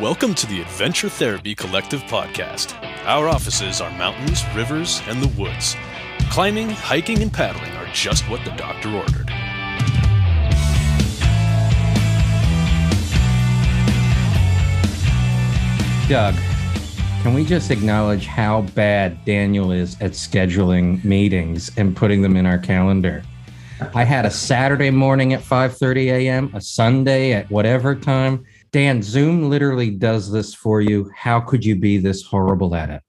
Welcome to the Adventure Therapy Collective podcast. Our offices are mountains, rivers, and the woods. Climbing, hiking, and paddling are just what the doctor ordered. Doug, can we just acknowledge how bad Daniel is at scheduling meetings and putting them in our calendar? I had a Saturday morning at 5:30 a.m., a Sunday at whatever time. Dan, Zoom literally does this for you. How could you be this horrible at it?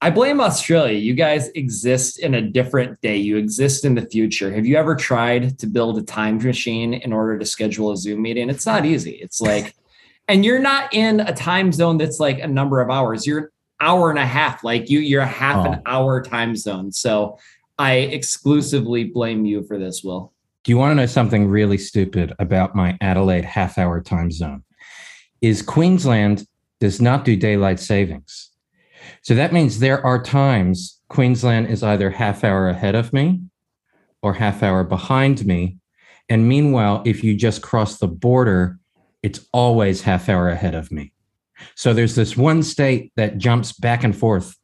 I blame Australia. You guys exist in a different day. You exist in the future. Have you ever tried to build a time machine in order to schedule a Zoom meeting? It's not easy. It's like and you're not in a time zone that's like a number of hours. You're an hour and a half. Like you, you're a half oh. an hour time zone. So I exclusively blame you for this, Will. Do you want to know something really stupid about my Adelaide half hour time zone? Is Queensland does not do daylight savings. So that means there are times Queensland is either half hour ahead of me or half hour behind me. And meanwhile, if you just cross the border, it's always half hour ahead of me. So there's this one state that jumps back and forth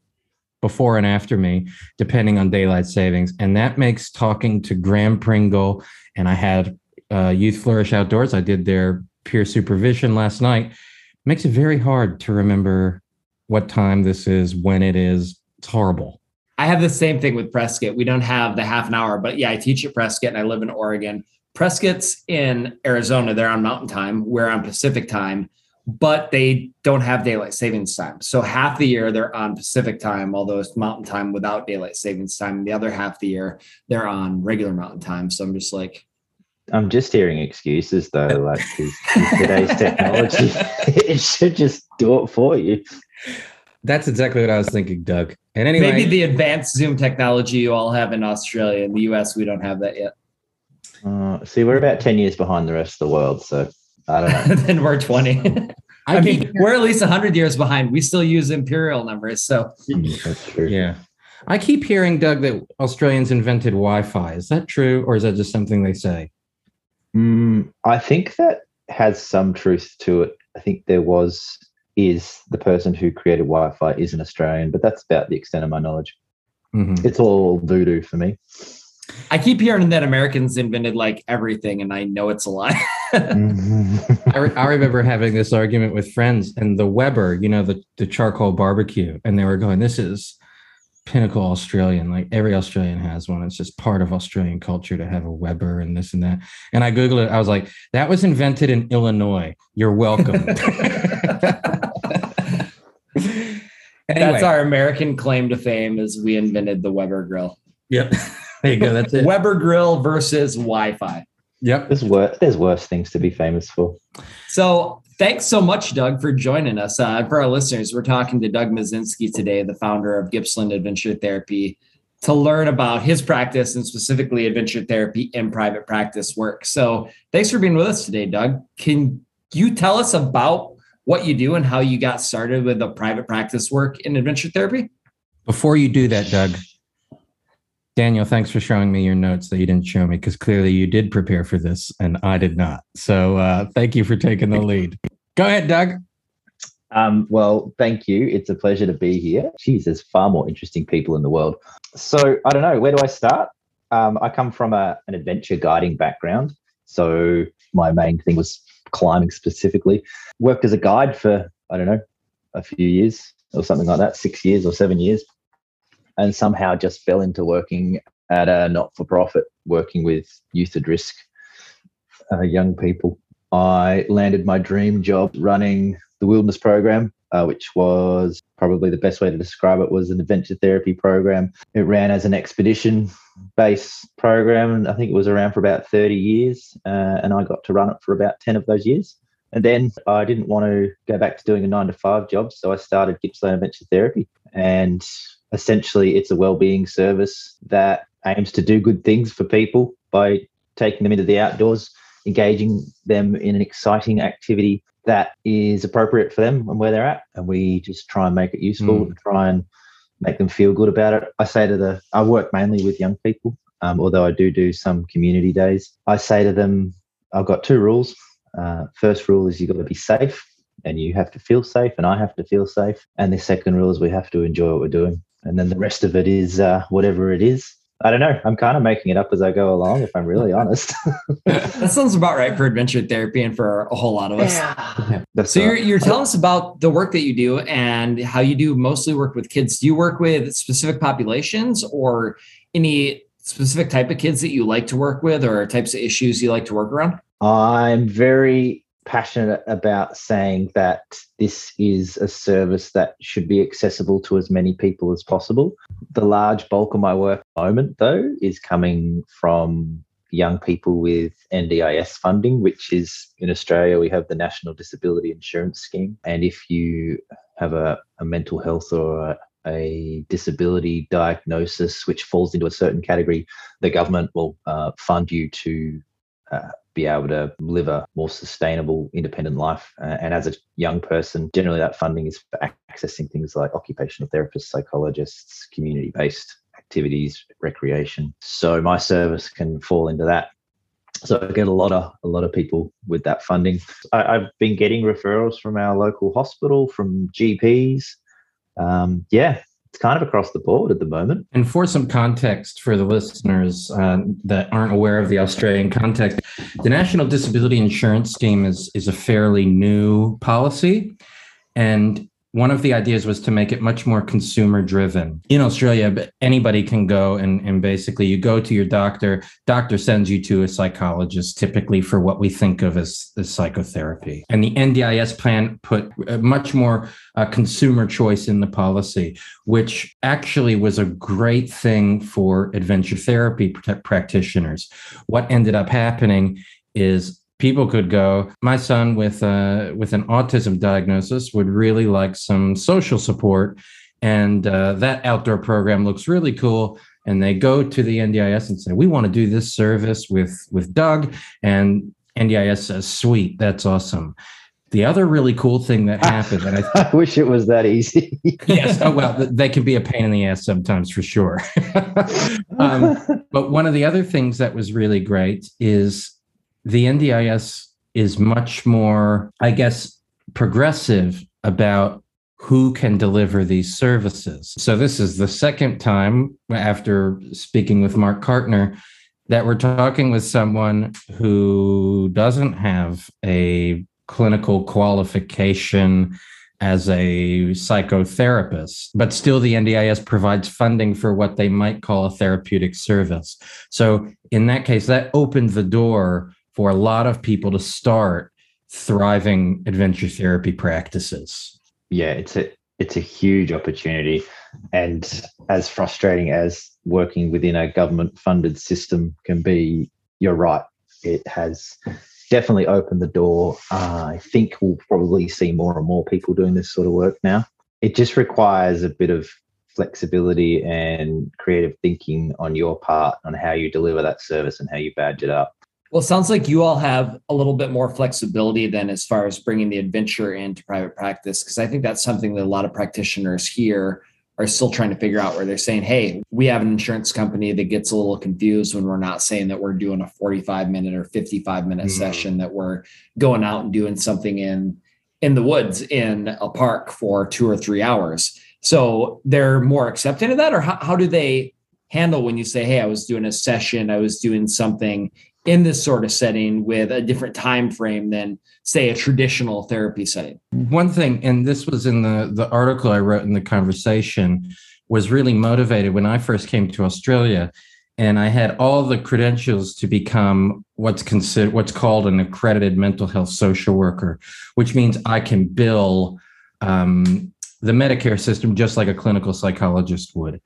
before and after me, depending on daylight savings. And that makes talking to Graham Pringle, and I had uh, Youth Flourish Outdoors, I did their peer supervision last night, makes it very hard to remember what time this is, when it is. It's horrible. I have the same thing with Prescott. We don't have the half an hour, but yeah, I teach at Prescott and I live in Oregon. Prescott's in Arizona. They're on Mountain Time. We're on Pacific Time, but they don't have daylight savings time. So half the year they're on Pacific Time, although it's Mountain Time without daylight savings time. The other half the year they're on regular Mountain Time. So I'm just like, I'm just hearing excuses though, like today's technology, it should just do it for you. That's exactly what I was thinking, Doug. And anyway, maybe the advanced Zoom technology you all have in Australia. In the US, we don't have that yet. Uh, see, we're about 10 years behind the rest of the world. So I don't know. then we're 20. I, mean, we're at least 100 years behind. We still use imperial numbers. So mm, that's true. Yeah. I keep hearing, Doug, that Australians invented Wi Fi. Is that true? Or is that just something they say? Mm, I think that has some truth to it. I think there was, is the person who created Wi Fi is an Australian, but that's about the extent of my knowledge. Mm-hmm. It's all voodoo for me. I keep hearing that Americans invented like everything, and I know it's a lie. I, re- I, remember having this argument with friends, and the Weber, you know, the, the charcoal barbecue, and they were going, This is pinnacle Australian. Like every Australian has one. It's just part of Australian culture to have a Weber and this and that. And I Googled it. I was like, That was invented in Illinois. You're welcome. anyway. That's our American claim to fame is we invented the Weber grill. Yep. There you go. That's it. Weber Grill versus Wi-Fi. Yep. There's worse. There's worse things to be famous for. So thanks so much, Doug, for joining us. Uh, for our listeners, we're talking to Doug Mazinski today, the founder of Gippsland Adventure Therapy, to learn about his practice and specifically adventure therapy in private practice work. So thanks for being with us today, Doug. Can you tell us about what you do and how you got started with the private practice work in adventure therapy? Before you do that, Doug, Daniel, thanks for showing me your notes that you didn't show me because clearly you did prepare for this and I did not. So uh, thank you for taking the lead. Go ahead, Doug. Um, well, thank you. It's a pleasure to be here. Geez, there's far more interesting people in the world. So I don't know, where do I start? Um, I come from a, an adventure guiding background. So my main thing was climbing specifically. Worked as a guide for, I don't know, a few years or something like that, six years or seven years and somehow just fell into working at a not for profit, working with youth at risk uh, young people. I landed my dream job running the wilderness program, uh, which was probably the best way to describe it was an adventure therapy program. It ran as an expedition based program, and I think it was around for about 30 years, uh, and I got to run it for about 10 of those years. And then I didn't want to go back to doing a nine to five job, so I started Gippsland Adventure Therapy. And essentially it's a well-being service that aims to do good things for people by taking them into the outdoors engaging them in an exciting activity that is appropriate for them and where they're at. And we just try and make it useful mm. try and make them feel good about it. I say to the i work mainly with young people um, although i do do some community days. I say to them i've got two rules. Uh, first rule is you've got to be safe and you have to feel safe, and I have to feel safe. And the second rule is we have to enjoy what we're doing, and then the rest of it is uh, whatever it is. I don't know. I'm kind of making it up as I go along, if I'm really honest. that sounds about right for adventure therapy and for a whole lot of us. Yeah, so you're, you're telling us about the work that you do and how you do mostly work with kids. Do you work with specific populations or any specific type of kids that you like to work with or types of issues you like to work around? I'm very passionate about saying that this is a service that should be accessible to as many people as possible. The large bulk of my work moment, though, is coming from young people with NDIS funding, which is in Australia, we have the National Disability Insurance Scheme. And if you have a, a mental health or a, a disability diagnosis which falls into a certain category, the government will uh, fund you to uh, be able to live a more sustainable, independent life. Uh, and as a young person, generally that funding is for accessing things like occupational therapists, psychologists, community based activities, recreation. So my service can fall into that. So I get a lot of a lot of people with that funding. I, have been getting referrals from our local hospital, from GPs, um, yeah, it's kind of across the board at the moment. And for some context for the listeners uh, that aren't aware of the Australian context, the National Disability Insurance Scheme is is a fairly new policy, and one of the ideas was to make it much more consumer driven in australia anybody can go and, and basically you go to your doctor doctor sends you to a psychologist typically for what we think of as, as psychotherapy. And the ndis plan put much more uh, consumer choice in the policy which actually was a great thing for adventure therapy practitioners. What ended up happening is people could go my son with uh, with an autism diagnosis would really like some social support and uh, that outdoor program looks really cool and they go to the ndis and say we want to do this service with with doug and ndis says sweet that's awesome the other really cool thing that happened, and I, I wish it was that easy. yes, oh well, they can be a pain in the ass sometimes for sure. um, but one of the other things that was really great is the NDIS is much more, I guess, progressive about who can deliver these services. So, this is the second time after speaking with Mark Cartner that we're talking with someone who doesn't have a clinical qualification as a psychotherapist, but still the NDIS provides funding for what they might call a therapeutic service. So, in that case, that opened the door for a lot of people to start thriving adventure therapy practices. Yeah, it's a it's a huge opportunity and as frustrating as working within a government funded system can be, you're right. It has definitely opened the door. Uh, I think we'll probably see more and more people doing this sort of work now. It just requires a bit of flexibility and creative thinking on your part on how you deliver that service and how you badge it up. Well, it sounds like you all have a little bit more flexibility than as far as bringing the adventure into private practice, because I think that's something that a lot of practitioners here are still trying to figure out where they're saying, hey, we have an insurance company that gets a little confused when we're not saying that we're doing a 45 minute or 55 minute mm-hmm. session, that we're going out and doing something in in the woods in a park for two or three hours. So they're more accepting of that, or how, how do they handle when you say, hey, I was doing a session, I was doing something in this sort of setting with a different time frame than say a traditional therapy setting. One thing and this was in the the article i wrote in the conversation was really motivated when i first came to australia and i had all the credentials to become what's considered what's called an accredited mental health social worker which means i can bill um, the medicare system just like a clinical psychologist would.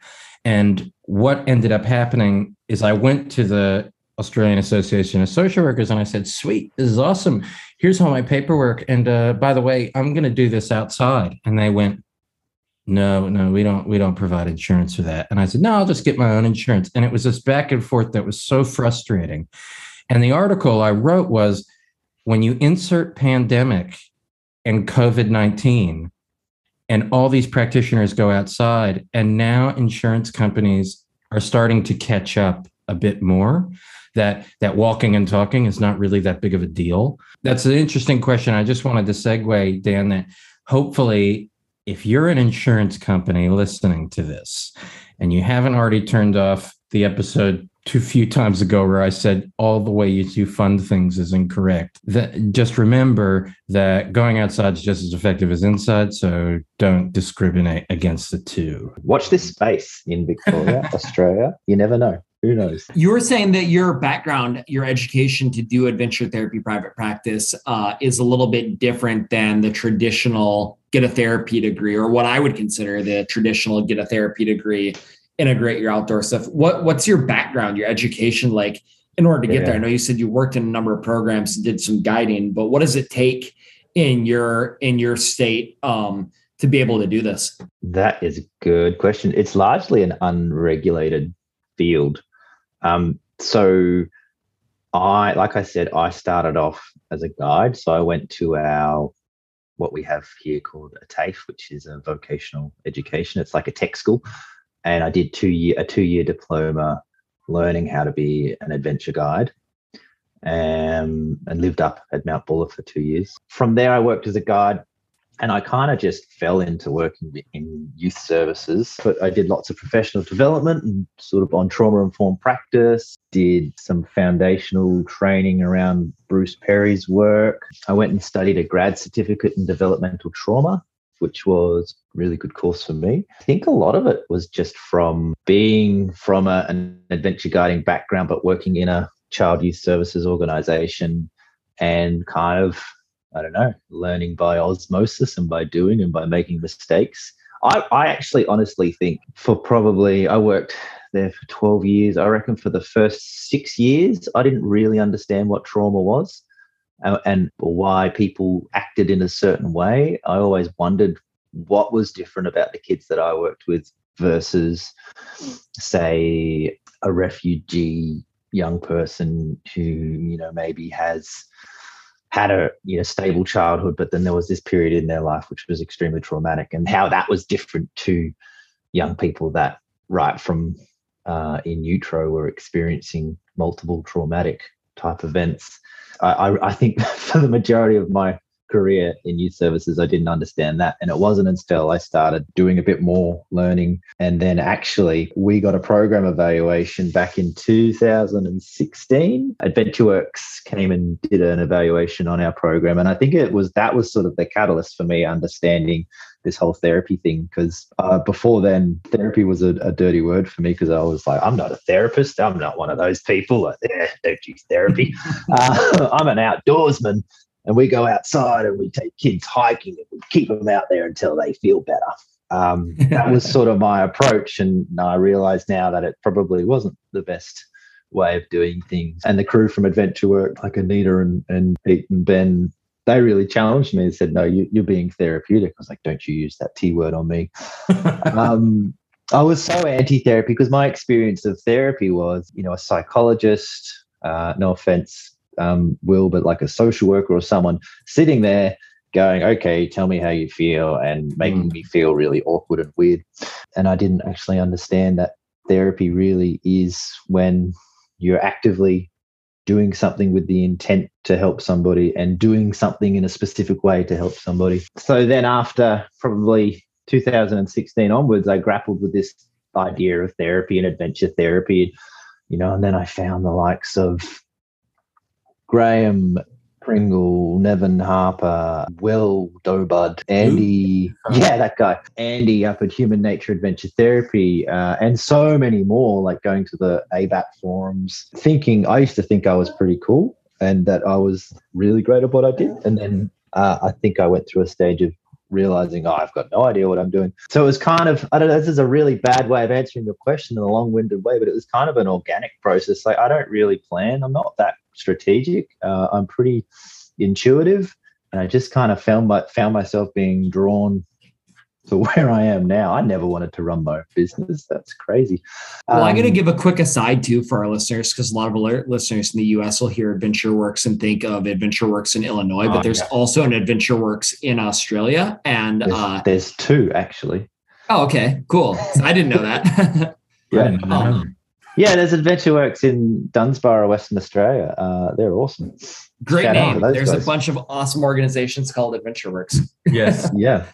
And what ended up happening is i went to the Australian Association of Social Workers, and I said, "Sweet, this is awesome. Here's all my paperwork, and uh, by the way, I'm going to do this outside." And they went, "No, no, we don't. We don't provide insurance for that." And I said, "No, I'll just get my own insurance." And it was this back and forth that was so frustrating. And the article I wrote was, when you insert pandemic and COVID nineteen, and all these practitioners go outside, and now insurance companies are starting to catch up a bit more that that walking and talking is not really that big of a deal? That's an interesting question. I just wanted to segue, Dan, that hopefully if you're an insurance company listening to this and you haven't already turned off the episode too few times ago where I said all the way you fund things is incorrect. That just remember that going outside is just as effective as inside, so don't discriminate against the two. Watch this space in Victoria, Australia. You never know. Who knows? You were saying that your background, your education to do adventure therapy private practice uh, is a little bit different than the traditional get a therapy degree, or what I would consider the traditional get a therapy degree integrate your outdoor stuff. What what's your background, your education like in order to get yeah. there? I know you said you worked in a number of programs, and did some guiding, but what does it take in your in your state um, to be able to do this? That is a good question. It's largely an unregulated field. Um, so I, like I said, I started off as a guide. So I went to our what we have here called a TAFE, which is a vocational education. It's like a tech school and I did two year a two year diploma learning how to be an adventure guide. Um, and lived up at Mount Buller for two years. From there, I worked as a guide and I kind of just fell into working in youth services. But I did lots of professional development and sort of on trauma informed practice, did some foundational training around Bruce Perry's work. I went and studied a grad certificate in developmental trauma which was really good course for me. I think a lot of it was just from being from a, an adventure guiding background, but working in a child youth services organization and kind of, I don't know, learning by osmosis and by doing and by making mistakes. I, I actually honestly think for probably, I worked there for 12 years. I reckon for the first six years, I didn't really understand what trauma was uh, and why people acted in a certain way. I always wondered what was different about the kids that I worked with versus, say, a refugee young person who you know maybe has had a you know stable childhood but then there was this period in their life which was extremely traumatic and how that was different to young people that right from uh, in utero were experiencing multiple traumatic type events. I, I think for the majority of my career in youth services, I didn't understand that. And it wasn't until I started doing a bit more learning. And then actually, we got a program evaluation back in 2016. AdventureWorks came and did an evaluation on our program. And I think it was that was sort of the catalyst for me understanding this whole therapy thing because uh, before then therapy was a, a dirty word for me because I was like I'm not a therapist I'm not one of those people like eh, don't use therapy uh, I'm an outdoorsman and we go outside and we take kids hiking and we keep them out there until they feel better um, that was sort of my approach and I realize now that it probably wasn't the best way of doing things and the crew from adventure work like Anita and, and Pete and Ben they really challenged me and said, "No, you, are being therapeutic." I was like, "Don't you use that T word on me." um, I was so anti-therapy because my experience of therapy was, you know, a psychologist. Uh, no offense, um, Will, but like a social worker or someone sitting there going, "Okay, tell me how you feel," and making mm. me feel really awkward and weird. And I didn't actually understand that therapy really is when you're actively doing something with the intent to help somebody and doing something in a specific way to help somebody. So then after probably 2016 onwards, I grappled with this idea of therapy and adventure therapy, you know, and then I found the likes of Graham Pringle, Nevin Harper, Will Dobud, Andy, yeah, that guy, Andy up at Human Nature Adventure Therapy, uh, and so many more, like going to the ABAT forums, thinking, I used to think I was pretty cool and that I was really great at what I did. And then uh, I think I went through a stage of realizing, oh, I've got no idea what I'm doing. So it was kind of, I don't know, this is a really bad way of answering your question in a long winded way, but it was kind of an organic process. Like, I don't really plan. I'm not that strategic. Uh, I'm pretty intuitive, and I just kind of found my found myself being drawn to where I am now. I never wanted to run my own business. That's crazy. Well, um, I'm going to give a quick aside too for our listeners because a lot of our listeners in the US will hear Adventure Works and think of Adventure Works in Illinois, but oh, there's yeah. also an Adventure Works in Australia. And there's, uh, there's two actually. Oh, okay, cool. I didn't know that. yeah. Um, Yeah, there's Adventure Works in Dunsborough, Western Australia. Uh, they're awesome. Great Shout name. There's guys. a bunch of awesome organizations called Adventure Works. Yes. Yeah.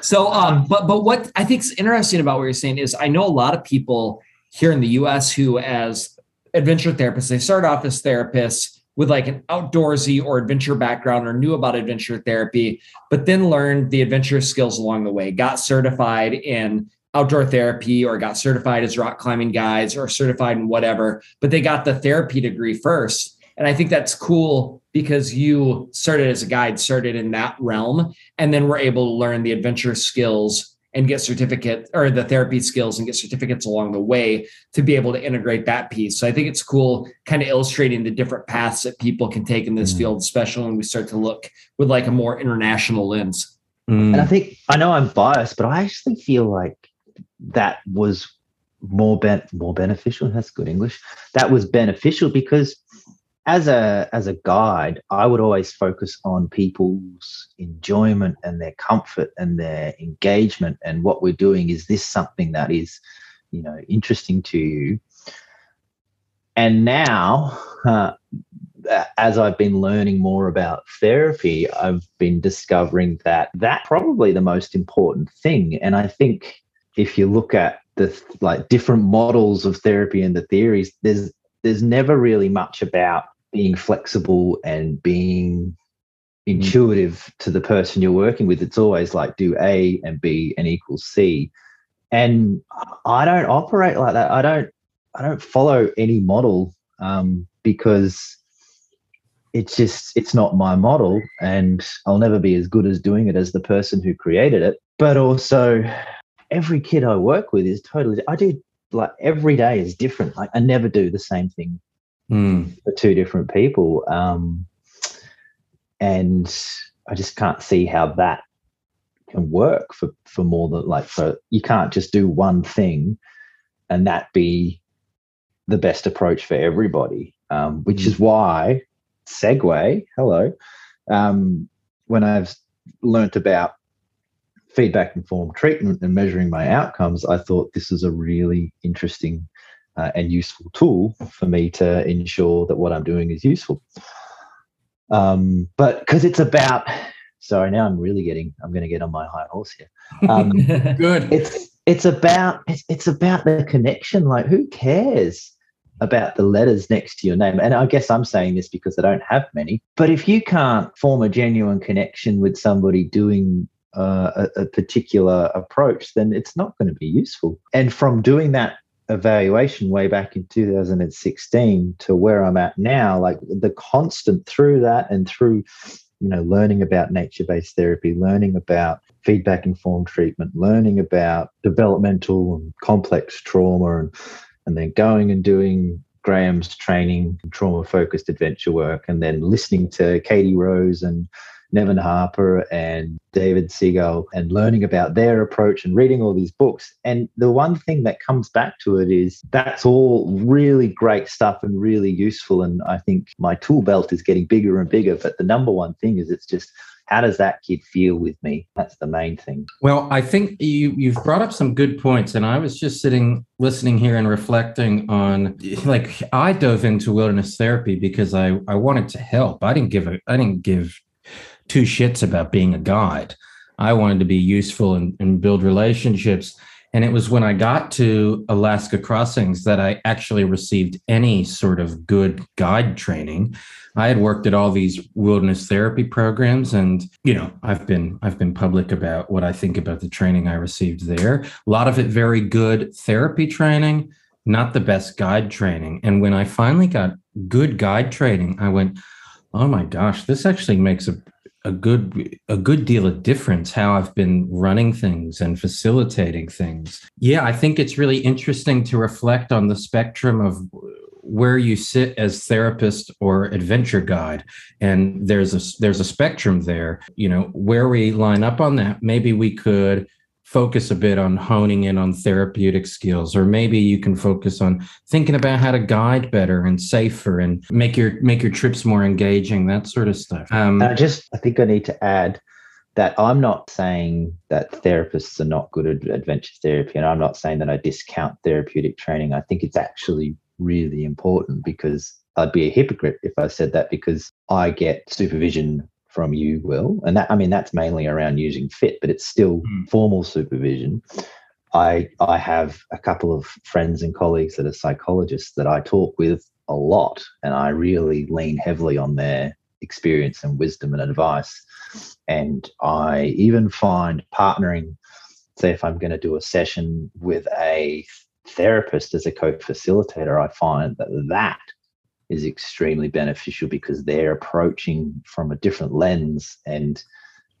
So, um, but but what I think is interesting about what you're saying is I know a lot of people here in the U.S. who, as adventure therapists, they start off as therapists with like an outdoorsy or adventure background or knew about adventure therapy, but then learned the adventure skills along the way, got certified in outdoor therapy or got certified as rock climbing guides or certified in whatever, but they got the therapy degree first. And I think that's cool because you started as a guide, started in that realm, and then were able to learn the adventure skills and get certificate or the therapy skills and get certificates along the way to be able to integrate that piece. So I think it's cool kind of illustrating the different paths that people can take in this Mm. field, especially when we start to look with like a more international lens. Mm. And I think I know I'm biased, but I actually feel like that was more ben- more beneficial. That's good English. That was beneficial because as a as a guide, I would always focus on people's enjoyment and their comfort and their engagement and what we're doing. Is this something that is, you know, interesting to you? And now, uh, as I've been learning more about therapy, I've been discovering that that's probably the most important thing. And I think if you look at the like different models of therapy and the theories, there's there's never really much about being flexible and being intuitive to the person you're working with. It's always like do A and B and equals C. And I don't operate like that. I don't I don't follow any model um, because it's just it's not my model and I'll never be as good as doing it as the person who created it. But also every kid I work with is totally I do like every day is different. Like I never do the same thing Mm. for two different people. Um, and I just can't see how that can work for, for more than like for you can't just do one thing and that be the best approach for everybody. Um, which is why segue, hello. Um, when I've learnt about feedback informed treatment and measuring my outcomes, I thought this is a really interesting uh, and useful tool for me to ensure that what I'm doing is useful. Um, but because it's about, sorry, now I'm really getting, I'm going to get on my high horse here. Um, Good. it's it's about it's, it's about the connection. Like, who cares about the letters next to your name? And I guess I'm saying this because I don't have many. But if you can't form a genuine connection with somebody doing uh, a, a particular approach, then it's not going to be useful. And from doing that evaluation way back in 2016 to where I'm at now, like the constant through that and through, you know, learning about nature based therapy, learning about feedback informed treatment, learning about developmental and complex trauma, and, and then going and doing Graham's training, trauma focused adventure work, and then listening to Katie Rose and Nevin Harper and David Seagull and learning about their approach and reading all these books. And the one thing that comes back to it is that's all really great stuff and really useful. And I think my tool belt is getting bigger and bigger. But the number one thing is it's just how does that kid feel with me? That's the main thing. Well, I think you you've brought up some good points, and I was just sitting listening here and reflecting on like I dove into wilderness therapy because I I wanted to help. I didn't give a I didn't give two shits about being a guide. I wanted to be useful and, and build relationships. And it was when I got to Alaska Crossings that I actually received any sort of good guide training. I had worked at all these wilderness therapy programs and you know, I've been I've been public about what I think about the training I received there. A lot of it very good therapy training, not the best guide training. And when I finally got good guide training, I went, "Oh my gosh, this actually makes a a good a good deal of difference how I've been running things and facilitating things. Yeah, I think it's really interesting to reflect on the spectrum of where you sit as therapist or adventure guide and there's a there's a spectrum there you know where we line up on that maybe we could focus a bit on honing in on therapeutic skills or maybe you can focus on thinking about how to guide better and safer and make your make your trips more engaging that sort of stuff um I just, I think I need to add that I'm not saying that therapists are not good at adventure therapy, and I'm not saying that I discount therapeutic training. I think it's actually really important because I'd be a hypocrite if I said that because I get supervision from you, Will, and that I mean that's mainly around using fit, but it's still mm. formal supervision. I I have a couple of friends and colleagues that are psychologists that I talk with a lot, and I really lean heavily on their experience and wisdom and advice. And I even find partnering, say, if I'm going to do a session with a therapist as a co-facilitator, I find that that is extremely beneficial because they're approaching from a different lens and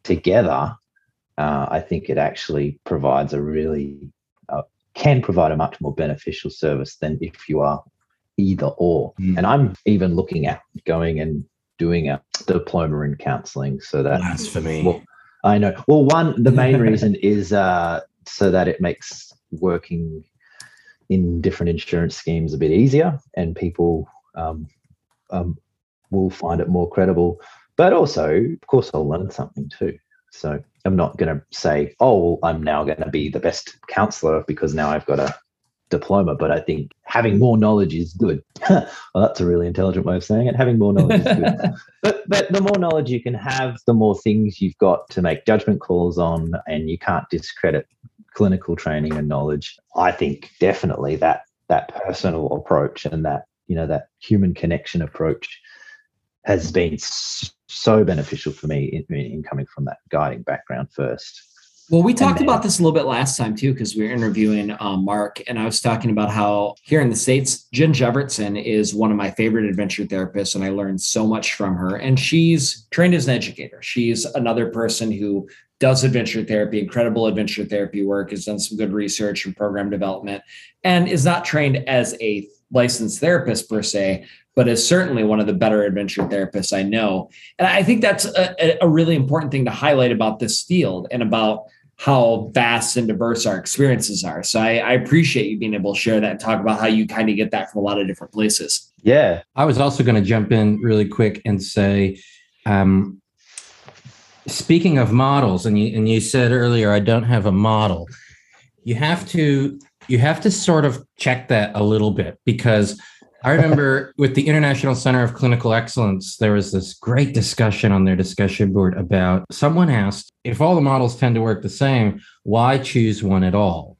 together uh, i think it actually provides a really uh, can provide a much more beneficial service than if you are either or. Mm. and i'm even looking at going and doing a diploma in counseling so that that's for me. Well, i know. Well one the main reason is uh, so that it makes working in different insurance schemes a bit easier and people um, um, will find it more credible. But also, of course, I'll learn something too. So I'm not going to say, oh, I'm now going to be the best counselor because now I've got a diploma. But I think having more knowledge is good. well, that's a really intelligent way of saying it. Having more knowledge is good. but, but the more knowledge you can have, the more things you've got to make judgment calls on, and you can't discredit clinical training and knowledge. I think definitely that that personal approach and that you know that human connection approach has been so beneficial for me in, in coming from that guiding background first. Well, we talked then, about this a little bit last time too, because we were interviewing um, Mark, and I was talking about how here in the states, Jen Jevertson is one of my favorite adventure therapists, and I learned so much from her. And she's trained as an educator. She's another person who does adventure therapy, incredible adventure therapy work, has done some good research and program development, and is not trained as a licensed therapist per se, but is certainly one of the better adventure therapists I know. And I think that's a, a really important thing to highlight about this field and about how vast and diverse our experiences are. So I, I, appreciate you being able to share that and talk about how you kind of get that from a lot of different places. Yeah. I was also going to jump in really quick and say, um, speaking of models, and you, and you said earlier, I don't have a model. You have to you have to sort of check that a little bit because I remember with the International Center of Clinical Excellence, there was this great discussion on their discussion board about someone asked if all the models tend to work the same, why choose one at all?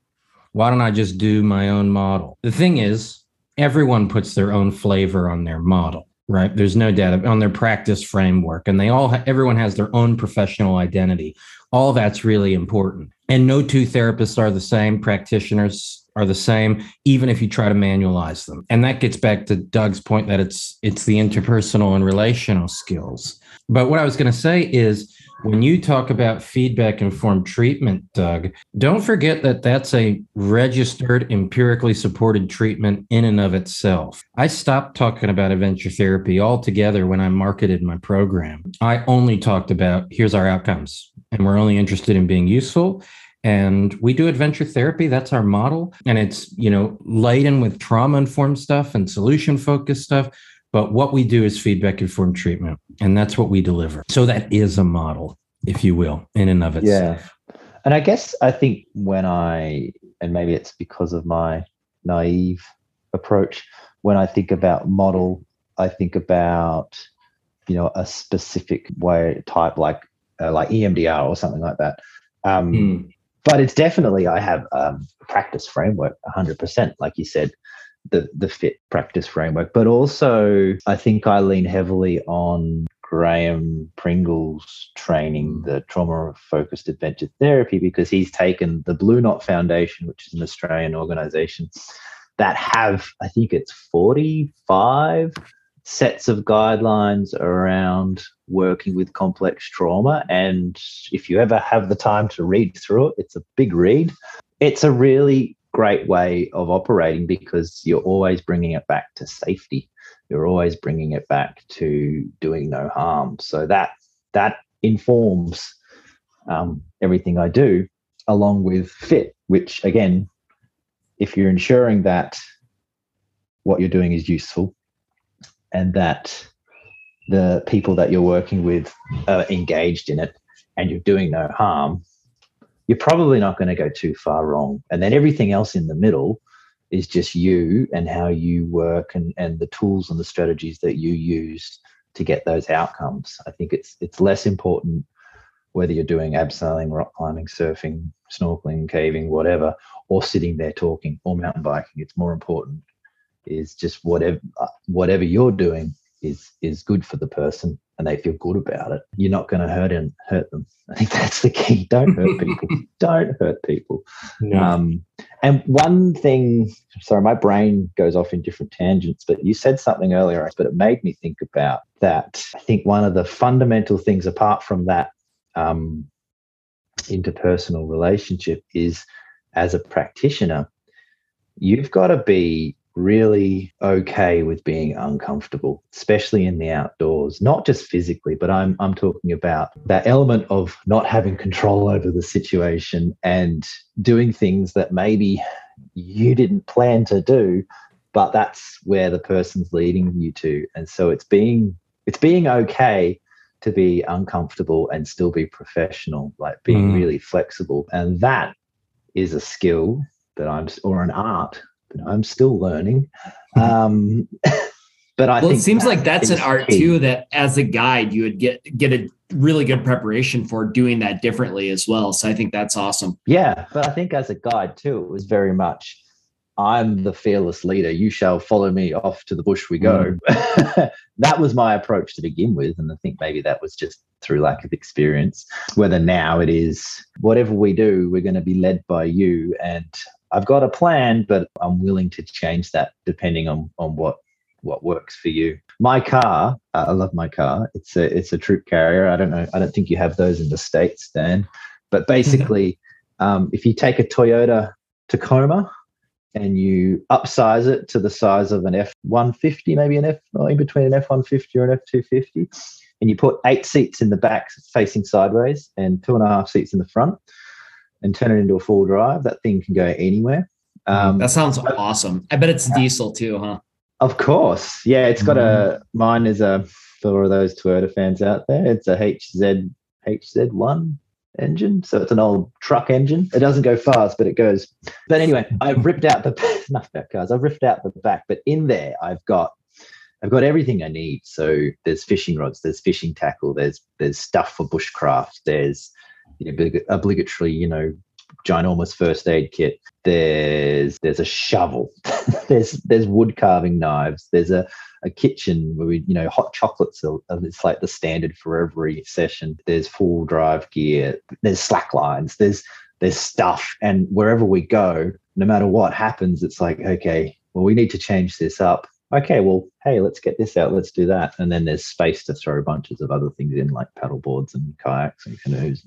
Why don't I just do my own model? The thing is, everyone puts their own flavor on their model, right? There's no data on their practice framework, and they all, everyone has their own professional identity. All that's really important. And no two therapists are the same, practitioners are the same, even if you try to manualize them. And that gets back to Doug's point that it's it's the interpersonal and relational skills. But what I was going to say is when you talk about feedback informed treatment, Doug, don't forget that that's a registered, empirically supported treatment in and of itself. I stopped talking about adventure therapy altogether when I marketed my program. I only talked about here's our outcomes, and we're only interested in being useful. And we do adventure therapy that's our model. And it's you know laden with trauma informed stuff and solution focused stuff. But what we do is feedback informed treatment and that's what we deliver. So that is a model if you will in and of itself. Yeah. And i guess i think when i and maybe it's because of my naive approach when i think about model i think about you know a specific way type like uh, like emdr or something like that. Um, mm but it's definitely I have um, a practice framework 100% like you said the the fit practice framework. But also I think I lean heavily on Graham Pringle's training the trauma focused adventure therapy because he's taken the Blue Knot Foundation which is an Australian organization that have I think it's 45 sets of guidelines around working with complex trauma. And if you ever have the time to read through it, it's a big read. It's a really great way of operating because you're always bringing it back to safety. You're always bringing it back to doing no harm. So that that informs um, everything I do, along with fit, which again, if you're ensuring that what you're doing is useful and that the people that you're working with are engaged in it and you're doing no harm, you're probably not going to go too far wrong. And then everything else in the middle is just you and how you work and, and the tools and the strategies that you use to get those outcomes. I think it's it's less important whether you're doing abseiling, rock climbing, surfing, snorkeling, caving, whatever, or sitting there talking or mountain biking. It's more important is just whatever whatever you're doing is is good for the person and they feel good about it. You're not going to hurt and hurt them. I think that's the key. Don't hurt people. Don't hurt people. No. Um, and one thing, sorry, my brain goes off in different tangents, but you said something earlier, but it made me think about that. I think one of the fundamental things, apart from that um, interpersonal relationship, is as a practitioner, you've got to be really okay with being uncomfortable, especially in the outdoors, not just physically, but I'm I'm talking about that element of not having control over the situation and doing things that maybe you didn't plan to do, but that's where the person's leading you to. And so it's being it's being okay to be uncomfortable and still be professional, like being mm. really flexible. And that is a skill that I'm or an art I'm still learning. Um, but I well, it seems like that's an art key. too. That as a guide, you would get get a really good preparation for doing that differently as well. So I think that's awesome. Yeah, but I think as a guide too, it was very much. I'm the fearless leader. You shall follow me off to the bush we go. Mm. that was my approach to begin with. And I think maybe that was just through lack of experience. Whether now it is whatever we do, we're going to be led by you. And I've got a plan, but I'm willing to change that depending on on what what works for you. My car, uh, I love my car. It's a it's a troop carrier. I don't know. I don't think you have those in the states, Dan. But basically, um, if you take a Toyota Tacoma and you upsize it to the size of an F one fifty, maybe an F or in between an F one fifty or an F two fifty, and you put eight seats in the back facing sideways and two and a half seats in the front and turn it into a full drive, that thing can go anywhere. Um, that sounds but, awesome. I bet it's diesel too, huh? Of course. Yeah, it's got mm. a mine is a for those Toyota fans out there, it's a HZ HZ1 engine. So it's an old truck engine. It doesn't go fast, but it goes. But anyway, I've ripped out the enough about cars. I've ripped out the back, but in there I've got I've got everything I need. So there's fishing rods, there's fishing tackle, there's there's stuff for bushcraft, there's know, obligatory, you know, ginormous first aid kit. There's there's a shovel. there's there's wood carving knives. There's a a kitchen where we, you know, hot chocolates. Are, it's like the standard for every session. There's full drive gear. There's slack lines. There's there's stuff, and wherever we go, no matter what happens, it's like okay, well, we need to change this up. Okay, well, hey, let's get this out. Let's do that. And then there's space to throw bunches of other things in, like paddle boards and kayaks and canoes.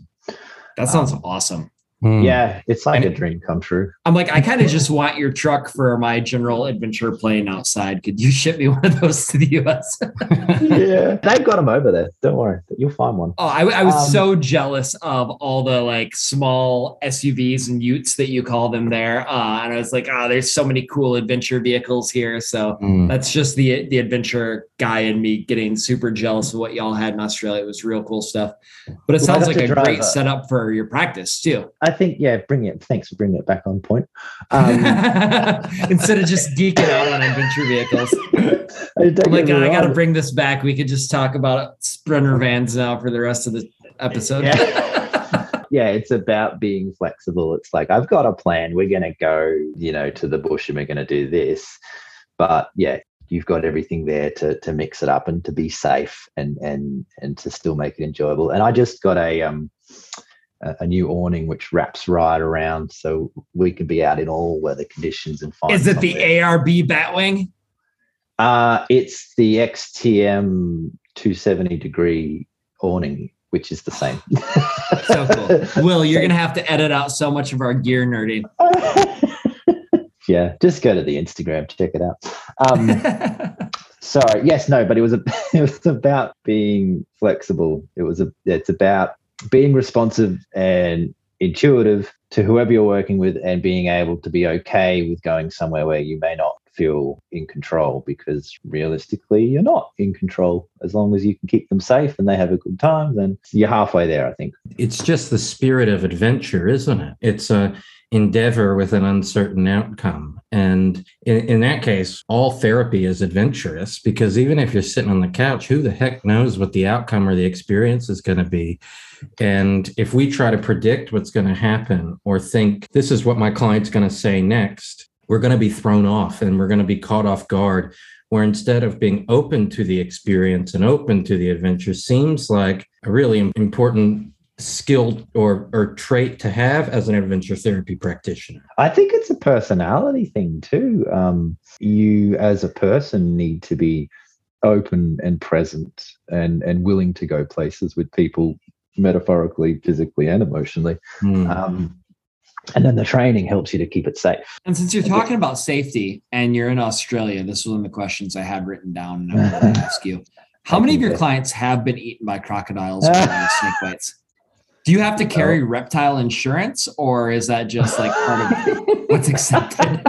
That sounds um, awesome. Mm. Yeah, it's like and a dream come true. I'm like, I kind of just want your truck for my general adventure plane outside. Could you ship me one of those to the US? yeah, they've got them over there. Don't worry, you'll find one. Oh, I, I was um, so jealous of all the like small SUVs and Utes that you call them there, uh, and I was like, oh, there's so many cool adventure vehicles here. So mm. that's just the the adventure guy in me getting super jealous of what y'all had in Australia. It was real cool stuff. But it well, sounds like a great a, setup for your practice too. I think, yeah, bring it. Thanks for bringing it back on point. Um, Instead of just geeking out on adventure vehicles. I'm like, I got to bring this back. We could just talk about Sprinter vans now for the rest of the episode. Yeah. yeah, it's about being flexible. It's like, I've got a plan. We're going to go, you know, to the bush and we're going to do this. But yeah, you've got everything there to to mix it up and to be safe and and and to still make it enjoyable. And I just got a um a new awning which wraps right around so we can be out in all weather conditions and find. Is it the ARB Batwing? Uh it's the XTM 270 degree awning which is the same. so cool. Will, you're going to have to edit out so much of our gear nerding. yeah, just go to the Instagram, check it out. Um, sorry, yes, no, but it was a, it was about being flexible. It was a, it's about being responsive and intuitive to whoever you're working with, and being able to be okay with going somewhere where you may not feel in control because realistically, you're not in control. As long as you can keep them safe and they have a good time, then you're halfway there, I think. It's just the spirit of adventure, isn't it? It's a endeavor with an uncertain outcome. And in, in, that case, all therapy is adventurous because even if you're sitting on the couch, who the heck knows what the outcome or the experience is going to be? And if we try to predict what's going to happen or think this is what my client's going to say next, we're going to be thrown off and we're going to be caught off guard. Where instead of being open to the experience and open to the adventure seems like a really important skill or or trait to have as an adventure therapy practitioner i think it's a personality thing too um, you as a person need to be open and present and and willing to go places with people metaphorically physically and emotionally mm. um, and then the training helps you to keep it safe. And since you're talking about safety and you're in Australia, this was one of the questions I had written down and I want to ask you. How many of your clients have been eaten by crocodiles or snake bites? Do you have to carry oh. reptile insurance, or is that just like part of what's accepted?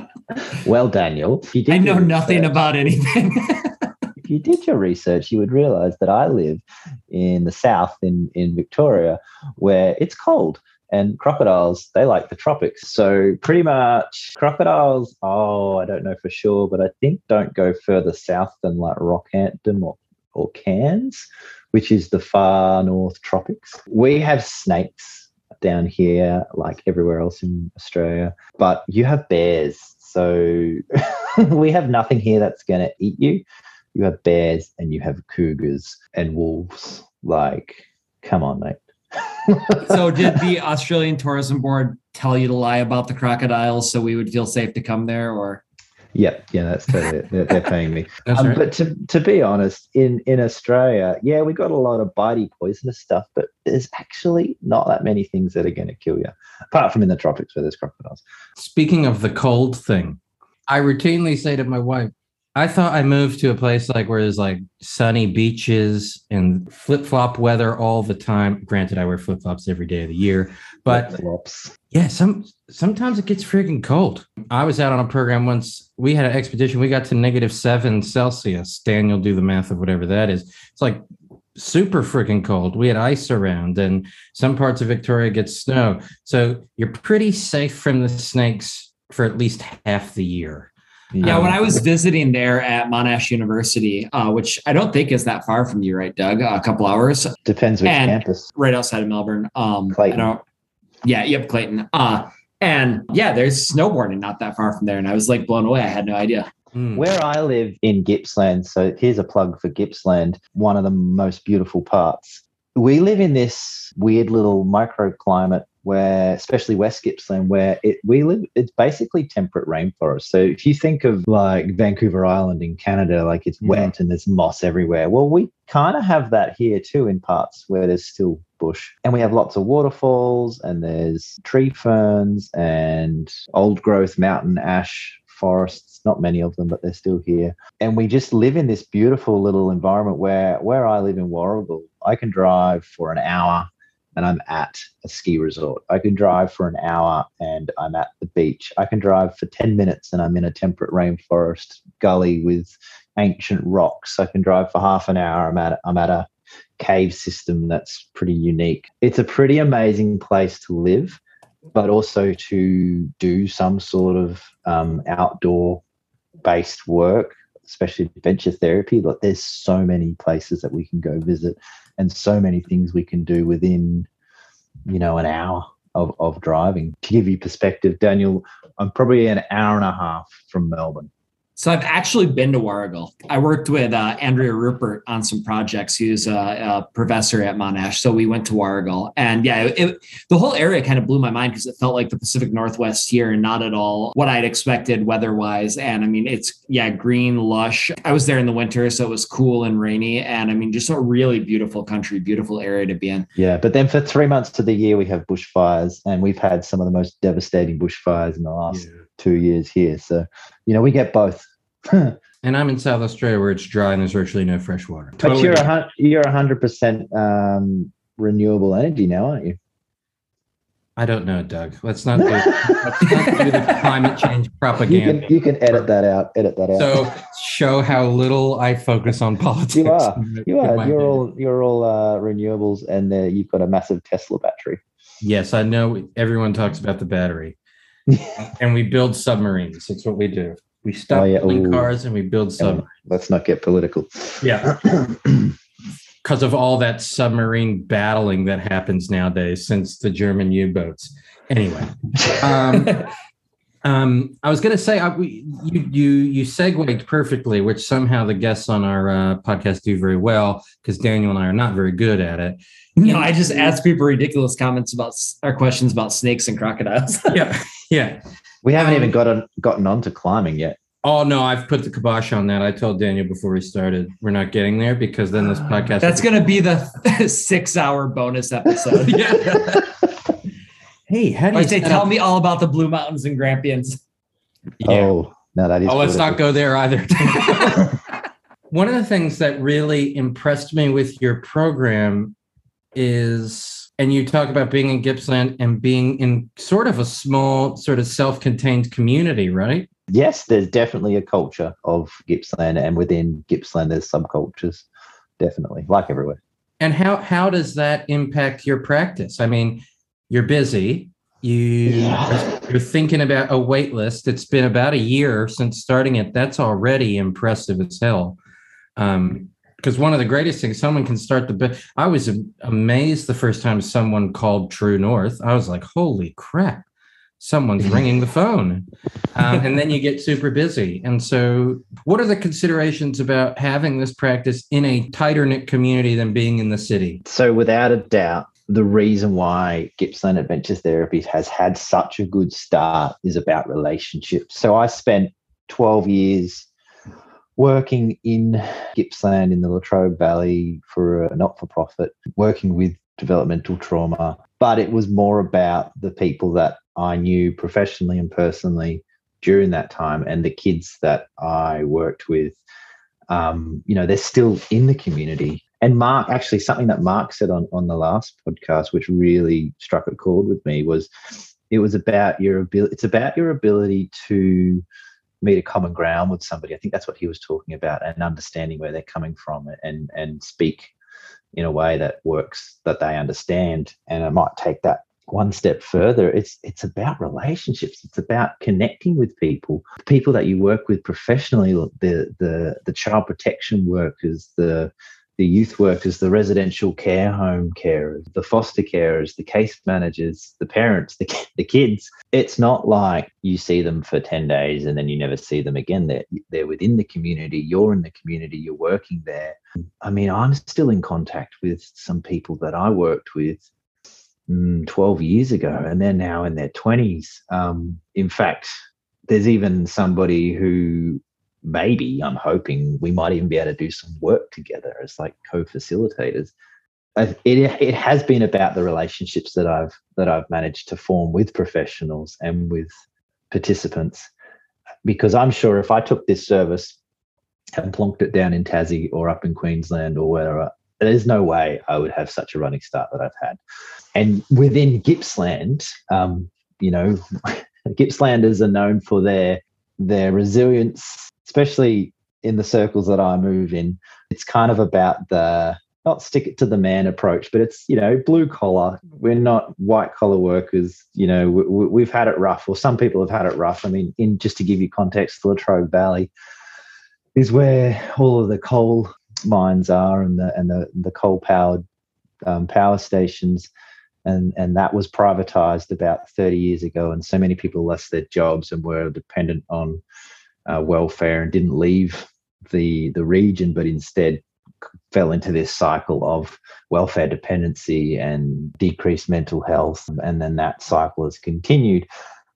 well, Daniel, I know nothing about anything. if you did your research, you would realize that I live in the south in, in Victoria where it's cold and crocodiles, they like the tropics. So, pretty much, crocodiles, oh, I don't know for sure, but I think don't go further south than like Rockhampton or, or Cairns which is the far north tropics. We have snakes down here, like everywhere else in Australia, but you have bears. So we have nothing here that's going to eat you. You have bears and you have cougars and wolves. Like, come on, mate. so, did the Australian Tourism Board tell you to lie about the crocodiles so we would feel safe to come there, or? Yeah, yeah, that's totally they're, they're paying me. Um, right. But to to be honest, in in Australia, yeah, we got a lot of bitey poisonous stuff, but there's actually not that many things that are going to kill you, apart from in the tropics where there's crocodiles. Speaking of the cold thing, I routinely say to my wife, I thought I moved to a place like where there's like sunny beaches and flip flop weather all the time. Granted, I wear flip flops every day of the year, but Flip-flops. yeah, some sometimes it gets freaking cold. I was out on a program once. We had an expedition. We got to negative seven Celsius. Daniel, do the math of whatever that is. It's like super freaking cold. We had ice around, and some parts of Victoria get snow. So you're pretty safe from the snakes for at least half the year. Yeah, um, when I was visiting there at Monash University, uh, which I don't think is that far from you, right, Doug? a couple hours. Depends which and campus. Right outside of Melbourne. Um, Clayton. yeah, yep, Clayton. Uh, and yeah, there's snowboarding not that far from there, and I was like blown away. I had no idea. Mm. Where I live in Gippsland, so here's a plug for Gippsland, one of the most beautiful parts. We live in this weird little microclimate where especially West Gippsland, where it we live, it's basically temperate rainforest. So if you think of like Vancouver Island in Canada, like it's mm. wet and there's moss everywhere. Well, we kind of have that here too in parts where there's still bush. And we have lots of waterfalls and there's tree ferns and old growth mountain ash forests not many of them but they're still here and we just live in this beautiful little environment where where i live in warragul i can drive for an hour and I'm at a ski resort. I can drive for an hour and I'm at the beach. I can drive for 10 minutes and I'm in a temperate rainforest gully with ancient rocks. I can drive for half an hour. I'm at I'm at a cave system that's pretty unique. It's a pretty amazing place to live, but also to do some sort of um, outdoor based work especially adventure therapy. Like there's so many places that we can go visit and so many things we can do within, you know, an hour of, of driving. To give you perspective, Daniel, I'm probably an hour and a half from Melbourne. So I've actually been to Warragul. I worked with uh, Andrea Reupert on some projects. He was a, a, professor at Monash, so we went to Warragul, and yeah, it, it, the whole area kind of blew my mind because it felt like the Pacific Northwest here, and not at all what I'd expected weather-wise. And I mean, it's yeah, green, lush. I was there in the winter, so it was cool and rainy, and I mean, just a really beautiful country, beautiful area to be in. Yeah, but then for three months of the year, we have bushfires, and we've had some of the most devastating bushfires in the last yeah. Two years here. So, you know, we get both and I'm in South Australia where it's dry and there's virtually no fresh water. Totally but you're a you're hundred percent um, renewable energy now, aren't you? I don't know, Doug. Let's not do, let's not do the climate change You propaganda. can you can edit that out. Edit that out. So show how little I focus on politics. You are. you are. You're all you're all uh, renewables, and uh, you've got a massive Tesla battery. Yes, I know. Everyone talks about the battery, and we build submarines. That's what we do. We stop Oh, yeah. building Ooh. cars and we build submarines. Let's not get political. Yeah, because of all that submarine battling that happens nowadays since the German U-boats. Anyway, um, um, I was going to say I, we, you you you segued perfectly, which somehow the guests on our uh, podcast do very well because Daniel and I are not very good at it. no, I just ask people ridiculous comments about our questions about snakes and crocodiles. Yeah, yeah. We haven't Um, even gotten gotten on to climbing yet. Oh no, I've put the kibosh on that. I told Daniel before we started, we're not getting there because then this podcast. That's going to be the six hour bonus episode. yeah. Hey, how do you say, tell up- me all about the Blue Mountains and Grampians. Yeah. Oh no, that is. Oh, let's not go there either. One of the things that really impressed me with your program is, and you talk about being in Gippsland and being in sort of a small, sort of self-contained community, right? Yes, there's definitely a culture of Gippsland, and within Gippsland, there's subcultures. Definitely, like everywhere. And how how does that impact your practice? I mean, you're busy. You Yeah. you're thinking about a wait list. It's been about a year since starting it. That's already impressive as hell. Um, because one of the greatest things, someone can start the. I was amazed the first time someone called True North. I was like, "Holy crap!" Someone's ringing the phone, um, and then you get super busy. And so, what are the considerations about having this practice in a tighter knit community than being in the city? So, without a doubt, the reason why Gippsland Adventure Therapy has had such a good start is about relationships. So, I spent 12 years working in Gippsland in the Latrobe Valley for a not for profit, working with developmental trauma. But it was more about the people that I knew professionally and personally during that time and the kids that I worked with. Um, you know, they're still in the community. And Mark, actually, something that Mark said on, on the last podcast, which really struck a chord with me, was it was about your ability. It's about your ability to meet a common ground with somebody. I think that's what he was talking about, and understanding where they're coming from, and and speak in a way that works that they understand. And I might take that one step further. It's it's about relationships. It's about connecting with people, people that you work with professionally, the the the child protection workers, the the youth workers, the residential care home carers, the foster carers, the case managers, the parents, the, the kids. It's not like you see them for 10 days and then you never see them again. They're, they're within the community. You're in the community. You're working there. I mean, I'm still in contact with some people that I worked with mm, 12 years ago, and they're now in their 20s. Um, in fact, there's even somebody who maybe I'm hoping we might even be able to do some work together as like co-facilitators. It it has been about the relationships that I've that I've managed to form with professionals and with participants, because I'm sure if I took this service and plonked it down in Tassie or up in Queensland or wherever, there's no way I would have such a running start that I've had. And within Gippsland, um, you know, Gippslanders are known for their their resilience, especially in the circles that I move in. It's kind of about the not stick it to the man approach, but it's you know blue collar. We're not white collar workers. You know we, we've had it rough, or some people have had it rough. I mean, in just to give you context, the Latrobe Valley is where all of the coal mines are and the and the, the coal powered um, power stations and and that was privatized about 30 years ago and so many people lost their jobs and were dependent on uh, welfare and didn't leave the the region but instead fell into this cycle of welfare dependency and decreased mental health and then that cycle has continued.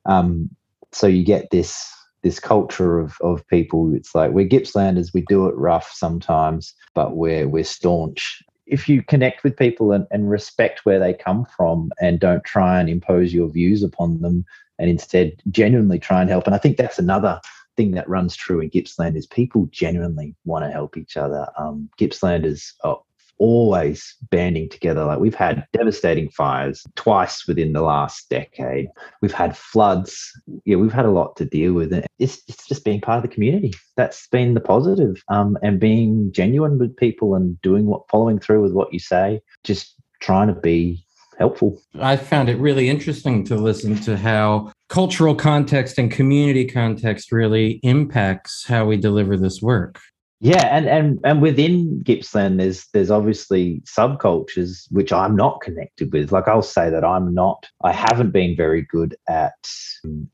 Um, so you get this this culture of of people it's like we're gippslanders we do it rough sometimes but we're we're staunch if you connect with people and, and respect where they come from and don't try and impose your views upon them and instead genuinely try and help and i think that's another thing that runs true in gippsland is people genuinely want to help each other. Um, gippslanders are always banding together. Like we've had devastating fires twice within the last decade. We've had floods. Yeah, we've had a lot to deal with. It's, it's just being part of the community. That's been the positive. Um, and being genuine with people and doing what, following through with what you say, just trying to be helpful. I found it really interesting to listen to how cultural context and community context really impacts how we deliver this work. Yeah, and and and within Gippsland, there's there's obviously subcultures which I'm not connected with. Like I'll say that I'm not. I haven't been very good at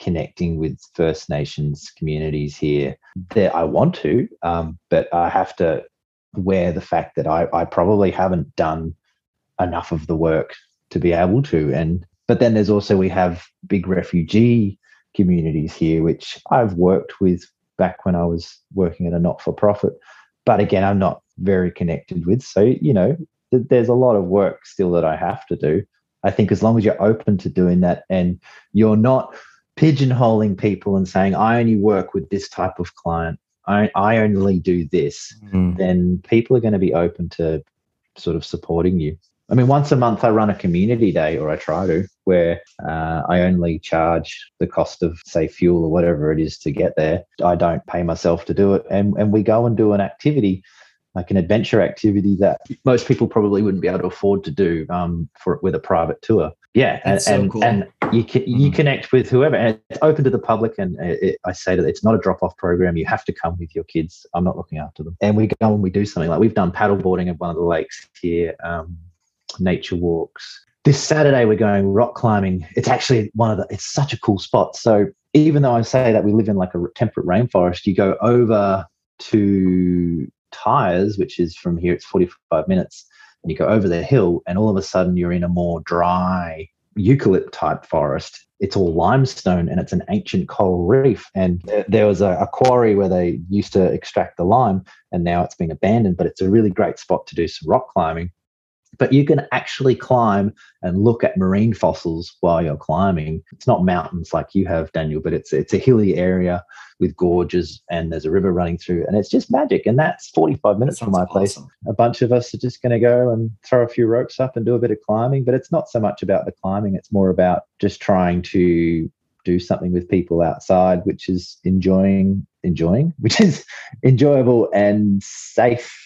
connecting with First Nations communities here. That I want to, um, but I have to wear the fact that I I probably haven't done enough of the work to be able to. And but then there's also we have big refugee communities here, which I've worked with back when I was working at a not for profit. But again, I'm not very connected with. So, you know, th- there's a lot of work still that I have to do. I think as long as you're open to doing that and you're not pigeonholing people and saying, I only work with this type of client, I, I only do this, mm. then people are going to be open to sort of supporting you. I mean, once a month I run a community day, or I try to, where uh, I only charge the cost of, say, fuel or whatever it is to get there. I don't pay myself to do it, and and we go and do an activity, like an adventure activity that most people probably wouldn't be able to afford to do um, for with a private tour. Yeah, and so and, cool. and you can, you mm. connect with whoever, and it's open to the public. And it, I say that it's not a drop off program. You have to come with your kids. I'm not looking after them, and we go and we do something like we've done paddleboarding at one of the lakes here. Um, nature walks. This Saturday we're going rock climbing. It's actually one of the. It's such a cool spot. So even though I say that we live in like a temperate rainforest, you go over to Tyers, which is from here. It's forty five minutes, and you go over the hill, and all of a sudden you're in a more dry eucalypt type forest. It's all limestone and it's an ancient coral reef. And there was a, a, quarry where they used to extract the lime, and now it's been abandoned. But it's a really great spot to do some rock climbing but you can actually climb and look at marine fossils while you're climbing. It's not mountains like you have, Daniel, but it's it's a hilly area with gorges and there's a river running through, and it's just magic. And that's 45 minutes from my place. Awesome. A bunch of us are just going to go and throw a few ropes up and do a bit of climbing, but it's not so much about the climbing; it's more about just trying to do something with people outside, which is enjoying enjoying, which is enjoyable and safe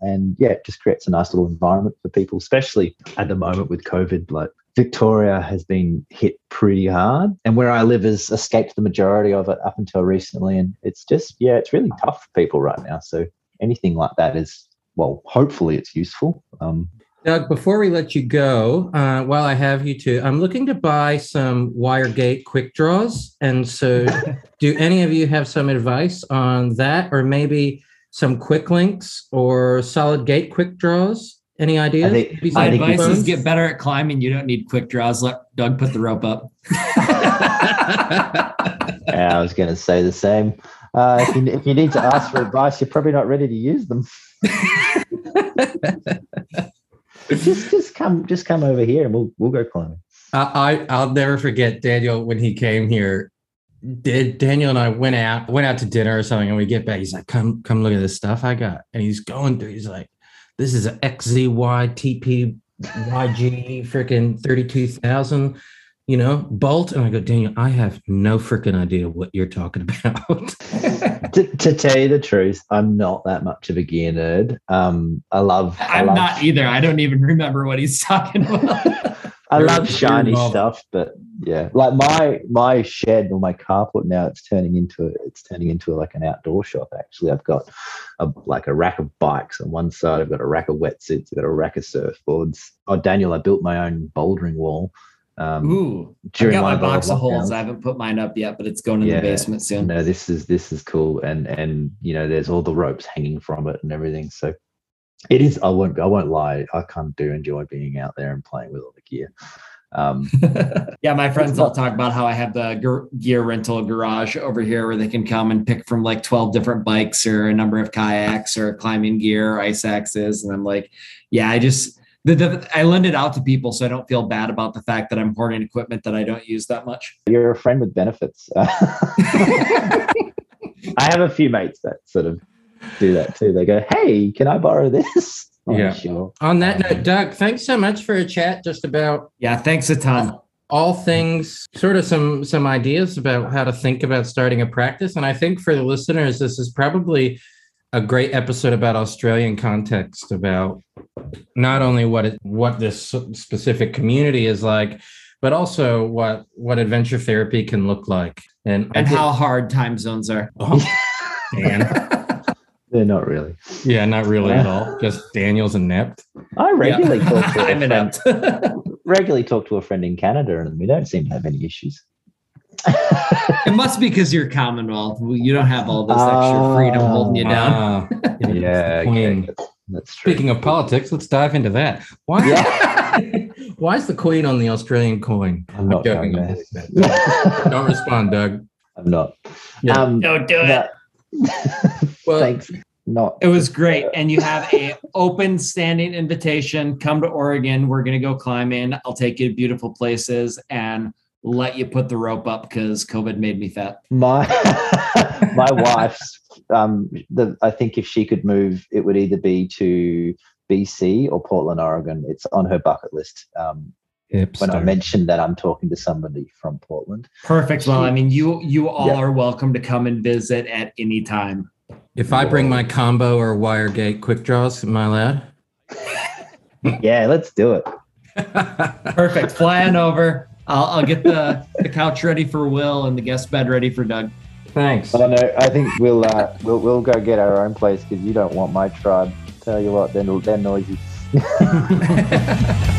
and yeah, it just creates a nice little environment for people, especially at the moment with COVID. Like Victoria has been hit pretty hard, and where I live has escaped the majority of it up until recently. And it's just yeah, it's really tough for people right now. So anything like that is well, hopefully it's useful. Um, Doug, before we let you go, uh, while I have you too, I'm looking to buy some Wiregate quick draws. And so, do any of you have some advice on that, or maybe some quick links or solid gate quick draws? Any ideas? Think, My advice is get better at climbing. You don't need quick draws. Let Doug put the rope up. yeah, I was going to say the same. Uh, if, you, if you need to ask for advice, you're probably not ready to use them. just just come just come over here and we'll we'll go climbing. I I'll never forget Daniel when he came here did Daniel and I went out, went out to dinner or something, and we get back. He's like, "Come, come look at this stuff I got," and he's going through. He's like, "This is an XZY TP YG freaking thirty two thousand, you know, bolt." And I go, Daniel, I have no freaking idea what you're talking about. to, to, tell you the truth, I'm not that much of a gear nerd. Um, I love. I am love, not either. I don't even remember what he's talking about. I love shiny stuff, but yeah, like my my shed or my carport now, it's turning into it's turning into like an outdoor shop. Actually, I've got a like a rack of bikes on one side. I've got a rack of wetsuits. I've got a rack of surfboards. Oh, Daniel, I built my own bouldering wall. Um, Ooh, I got my box of holes. I haven't put mine up yet, but it's going in yeah, the basement soon. No, this is this is cool, and and you know, there's all the ropes hanging from it and everything. So it is. I won't. I won't lie. I kind of do enjoy being out there and playing with all the gear. Um, yeah, my friends all talk about how I have the gear rental garage over here where they can come and pick from like 12 different bikes or a number of kayaks or climbing gear, or ice axes. And I'm like, yeah, I just, the, the, I lend it out to people so I don't feel bad about the fact that I'm hoarding equipment that I don't use that much. You're a friend with benefits. I have a few mates that sort of do that too. They go, "Hey, can I borrow this?" I'm Yeah. Sure. On that um, note, Doug, thanks so much for a chat just about Yeah, thanks a ton. all things sort of some some ideas about how to think about starting a practice and i think for the listeners this is probably a great episode about australian context about not only what it, what this specific community is like but also what what adventure therapy can look like and And did- how hard time zones are. oh, Dan. They're not really. Yeah not really at all just daniel's inept I regularly talk to a I'm friend, inept. regularly talk to a friend in Canada, and we don't seem to have any issues. it must be because you're Commonwealth. You don't have all this extra freedom holding you down. Ah, yeah, Queen. okay. that's true. speaking of politics let's dive into that why yeah, why is the queen on the australian coin I'm not joking. going I there. believe that. Don't respond, Doug. I'm not. Yeah. Um, Don't do it. that- Well- thanks. Not. It was great, and you have a open standing invitation. Come to Oregon. We're gonna go climbing. I'll take you to beautiful places and let you put the rope up because COVID made me fat. my my wife's um the I think if she could move it would either be to BC or Portland, Oregon. It's on her bucket list. Um when I mentioned that I'm talking to somebody from Portland. Perfect. Well, I mean, you you all Yeah. are welcome to come and visit at any time. If I bring my combo or Wiregate quick draws, am I allowed? Yeah, let's do it. Perfect. Fly on over. I'll, I'll get the, the couch ready for Will and the guest bed ready for Doug. Thanks. I don't know. I think we'll uh, we'll we'll go get our own place because you don't want my tribe. Tell you what, they're they're noisy.